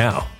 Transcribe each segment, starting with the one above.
now.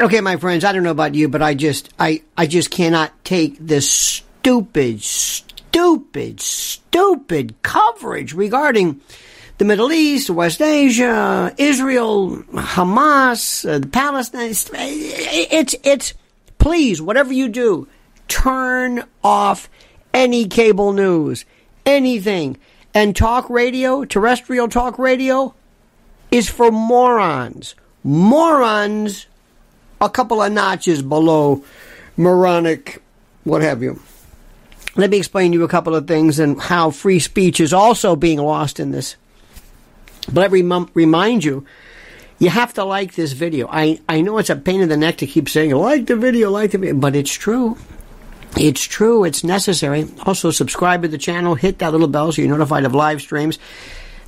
Okay, my friends, I don't know about you, but I just I I just cannot take this stupid, stupid, stupid coverage regarding the Middle East, West Asia, Israel, Hamas, uh, the Palestine. It's it's please whatever you do, turn off any cable news, anything, and talk radio, terrestrial talk radio, is for morons. Morons a couple of notches below moronic, what have you. Let me explain to you a couple of things and how free speech is also being lost in this. But let me remind you, you have to like this video. I, I know it's a pain in the neck to keep saying, like the video, like the video, but it's true. It's true. It's necessary. Also, subscribe to the channel, hit that little bell so you're notified of live streams.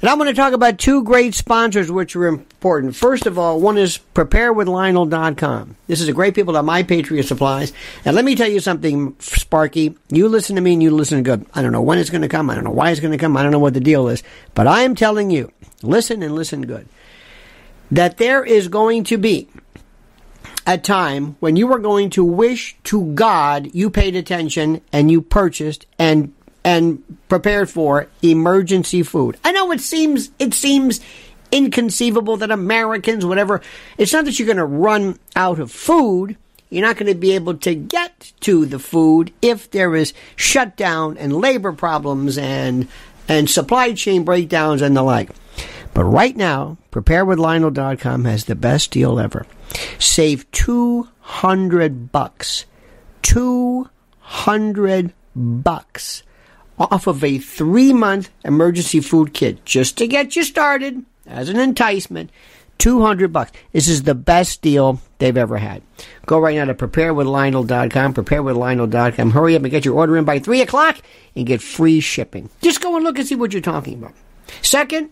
And I'm going to talk about two great sponsors which are important. First of all, one is preparewithlionel.com. This is a great people at My Patriot Supplies. And let me tell you something, Sparky. You listen to me and you listen good. I don't know when it's going to come. I don't know why it's going to come. I don't know what the deal is. But I am telling you, listen and listen good, that there is going to be a time when you are going to wish to God you paid attention and you purchased and and prepared for emergency food. I know it seems it seems inconceivable that Americans, whatever, it's not that you're going to run out of food. You're not going to be able to get to the food if there is shutdown and labor problems and and supply chain breakdowns and the like. But right now, preparewithlionel.com has the best deal ever. Save 200 bucks. 200 bucks off of a three month emergency food kit just to get you started as an enticement. 200 bucks. This is the best deal they've ever had. Go right now to preparewithlionel.com, preparewithlionel.com. Hurry up and get your order in by 3 o'clock and get free shipping. Just go and look and see what you're talking about. Second,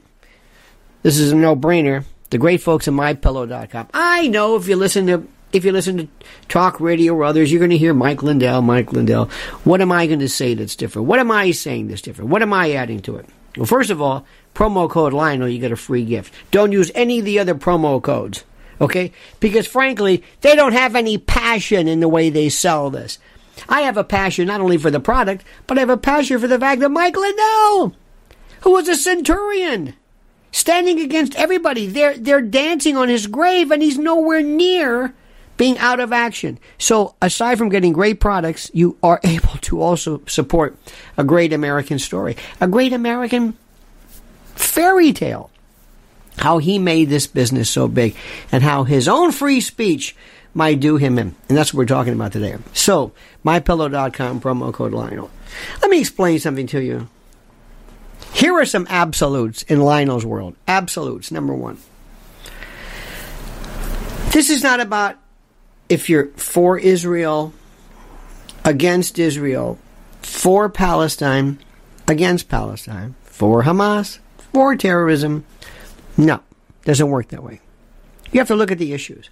this is a no-brainer. The great folks at mypillow.com. I know if you listen to if you listen to talk radio or others, you're going to hear Mike Lindell, Mike Lindell. What am I going to say that's different? What am I saying that's different? What am I adding to it? Well, first of all, promo code Lionel, you get a free gift. Don't use any of the other promo codes, okay? Because frankly, they don't have any passion in the way they sell this. I have a passion not only for the product, but I have a passion for the fact that Mike Lindell, who was a centurion, standing against everybody, they're, they're dancing on his grave, and he's nowhere near being out of action. So, aside from getting great products, you are able to also support a great American story, a great American fairy tale. How he made this business so big and how his own free speech might do him in. And that's what we're talking about today. So, mypillow.com, promo code Lionel. Let me explain something to you. Here are some absolutes in Lionel's world. Absolutes, number one. This is not about if you're for Israel, against Israel, for Palestine, against Palestine, for Hamas, for terrorism. No, doesn't work that way. You have to look at the issues.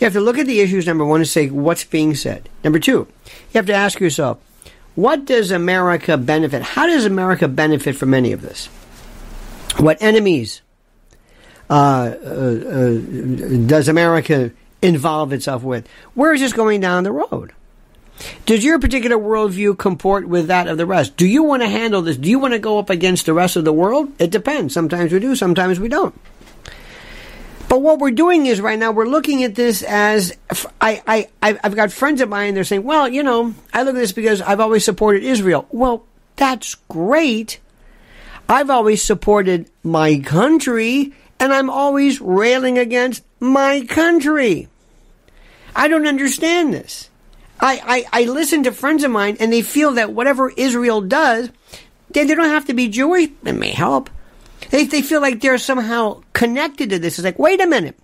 You have to look at the issues, number one, and say what's being said. Number two, you have to ask yourself, what does America benefit? How does America benefit from any of this? What enemies uh, uh, uh, does America involve itself with. Where is this going down the road? Does your particular worldview comport with that of the rest? Do you want to handle this? Do you want to go up against the rest of the world? It depends. Sometimes we do, sometimes we don't. But what we're doing is right now we're looking at this as I, I I've got friends of mine. They're saying, well, you know, I look at this because I've always supported Israel. Well, that's great. I've always supported my country, and I'm always railing against my country. I don't understand this. I, I, I listen to friends of mine and they feel that whatever Israel does, they, they don't have to be Jewish. It may help. They, they feel like they're somehow connected to this. It's like, wait a minute.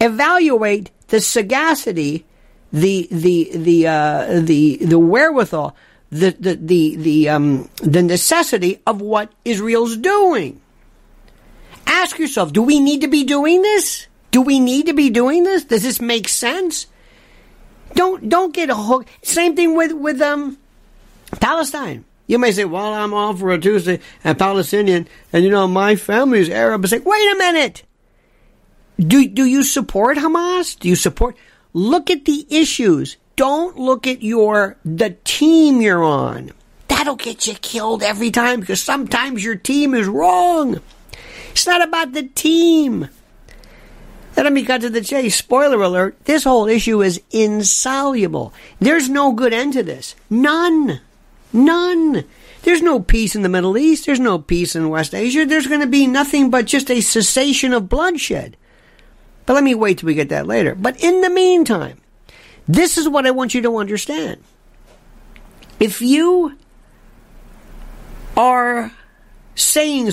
Evaluate the sagacity, the the the uh, the the wherewithal, the the the the um the necessity of what Israel's doing. Ask yourself, do we need to be doing this? Do we need to be doing this? Does this make sense? Don't don't get a hook. Same thing with with um Palestine. You may say, "Well, I'm all for a Tuesday and Palestinian, and you know my family is Arab." Say, "Wait a minute. Do do you support Hamas? Do you support? Look at the issues. Don't look at your the team you're on. That'll get you killed every time because sometimes your team is wrong." It's not about the team. Let me cut to the chase. Spoiler alert, this whole issue is insoluble. There's no good end to this. None. None. There's no peace in the Middle East. There's no peace in West Asia. There's going to be nothing but just a cessation of bloodshed. But let me wait till we get that later. But in the meantime, this is what I want you to understand. If you are saying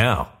now.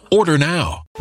Order now.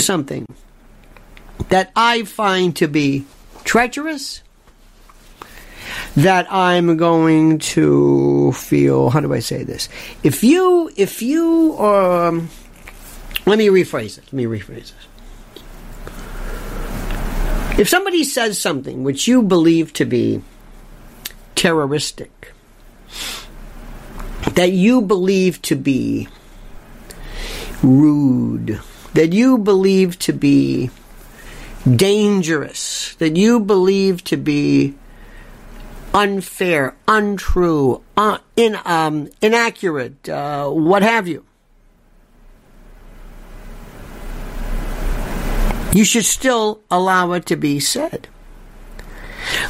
Something that I find to be treacherous, that I'm going to feel, how do I say this? If you, if you, um, let me rephrase it. Let me rephrase it. If somebody says something which you believe to be terroristic, that you believe to be rude, that you believe to be dangerous, that you believe to be unfair, untrue, uh, in, um, inaccurate, uh, what have you. You should still allow it to be said.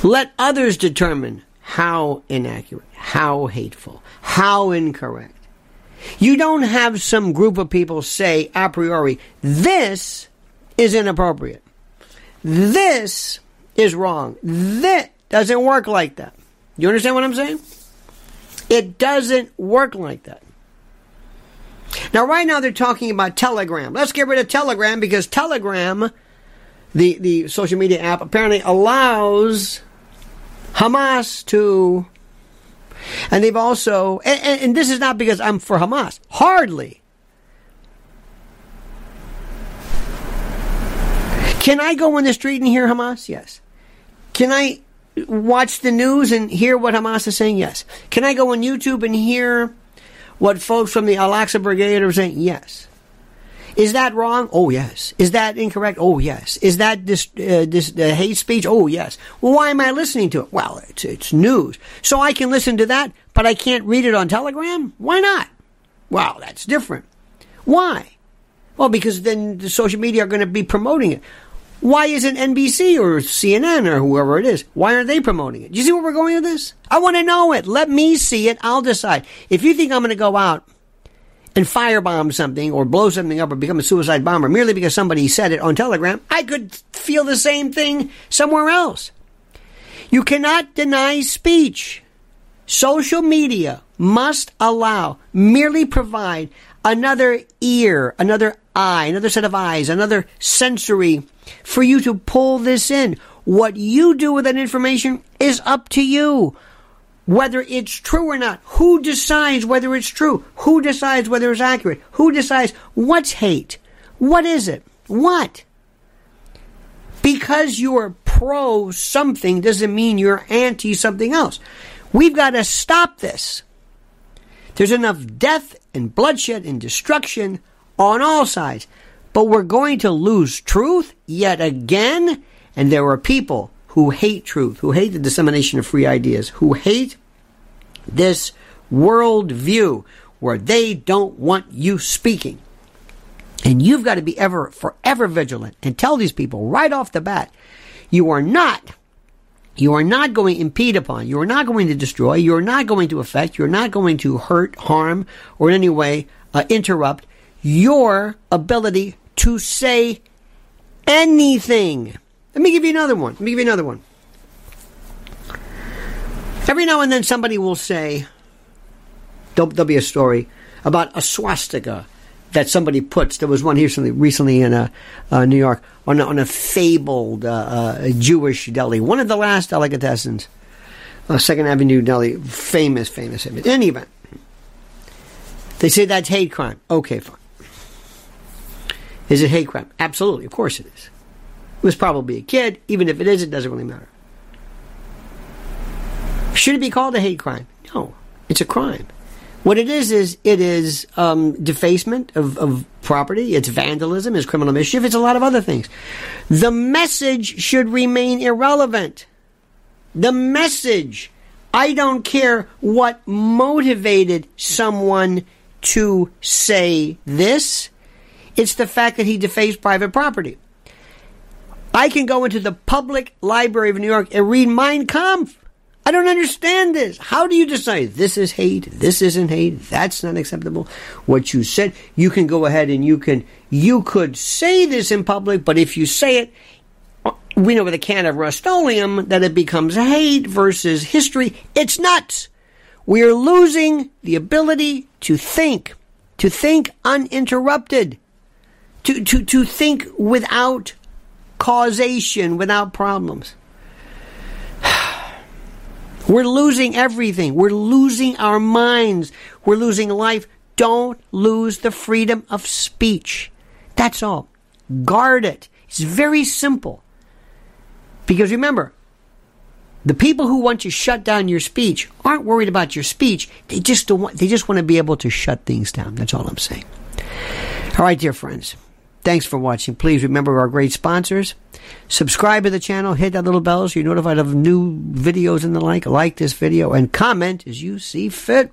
Let others determine how inaccurate, how hateful, how incorrect. You don't have some group of people say a priori, this is inappropriate. This is wrong. This doesn't work like that. You understand what I'm saying? It doesn't work like that. Now, right now they're talking about Telegram. Let's get rid of Telegram because Telegram, the, the social media app, apparently allows Hamas to and they've also, and, and, this is not because I'm for Hamas, hardly. Can I go in the street and hear Hamas? Yes. Can I watch the news and hear what Hamas is saying? Yes. Can I go on YouTube and hear what folks from the Al Aqsa Brigade are saying? Yes. Is that wrong? Oh yes. Is that incorrect? Oh yes. Is that this uh, this uh, hate speech? Oh yes. Well, why am I listening to it? Well, it's it's news, so I can listen to that, but I can't read it on Telegram. Why not? Well, that's different. Why? Well, because then the social media are going to be promoting it. Why isn't NBC or CNN or whoever it is? Why aren't they promoting it? Do you see where we're going with this? I want to know it. Let me see it. I'll decide. If you think I'm going to go out and firebomb something or blow something up or become a suicide bomber merely because somebody said it on Telegram, I could feel the same thing somewhere else. You cannot deny speech. Social media must allow, merely provide another ear, another eye, another set of eyes, another sensory for you to pull this in. What you do with that information is up to you whether it's true or not. Who decides whether it's true? Who decides whether it's accurate? Who decides what's hate? What is it? What? Because you're pro something doesn't mean you're anti something else. We've got to stop this. There's enough death and bloodshed and destruction on all sides. But we're going to lose truth yet again. And there are people who hate truth, who hate the dissemination of free ideas, who hate this world view where they don't want you speaking. And you've got to be ever, forever vigilant and tell these people right off the bat, you are not, you are not going to impede upon, you are not going to destroy, you are not going to affect, you're not going to hurt, harm, or in any way uh, interrupt your ability to say anything. Let me give you another one. Let me give you another one. Every now and then somebody will say, there'll, there'll be a story about a swastika that somebody puts. There was one here recently, in uh, uh, New York on, on a fabled uh, uh Jewish deli, one of the last delicatessens, uh, Second Avenue deli, famous, famous. In any event, they say that's hate crime. Okay, fine. Is it hate crime? Absolutely, of course it is. Was probably a kid. Even if it is, it doesn't really matter. Should it be called a hate crime? No, it's a crime. What it is is it is um, defacement of, of property. It's vandalism. It's criminal mischief. It's a lot of other things. The message should remain irrelevant. The message. I don't care what motivated someone to say this. It's the fact that he defaced private property. I can go into the public library of New York and read Mein Kampf. I don't understand this. How do you decide this is hate, this isn't hate, that's not acceptable? What you said, you can go ahead and you can, you could say this in public, but if you say it, we know with a can of Rust-Oleum that it becomes hate versus history. It's nuts. We are losing the ability to think, to think uninterrupted, to, to, to think without causation, without problems. We're losing everything. We're losing our minds. We're losing life. Don't lose the freedom of speech. That's all. Guard it. It's very simple. Because remember, the people who want to shut down your speech aren't worried about your speech. They just don't want, they just want to be able to shut things down. That's all I'm saying. All right, dear friends. Thanks for watching. Please remember our great sponsors. Subscribe to the channel, hit that little bell so you're notified of new videos and the like. Like this video and comment as you see fit.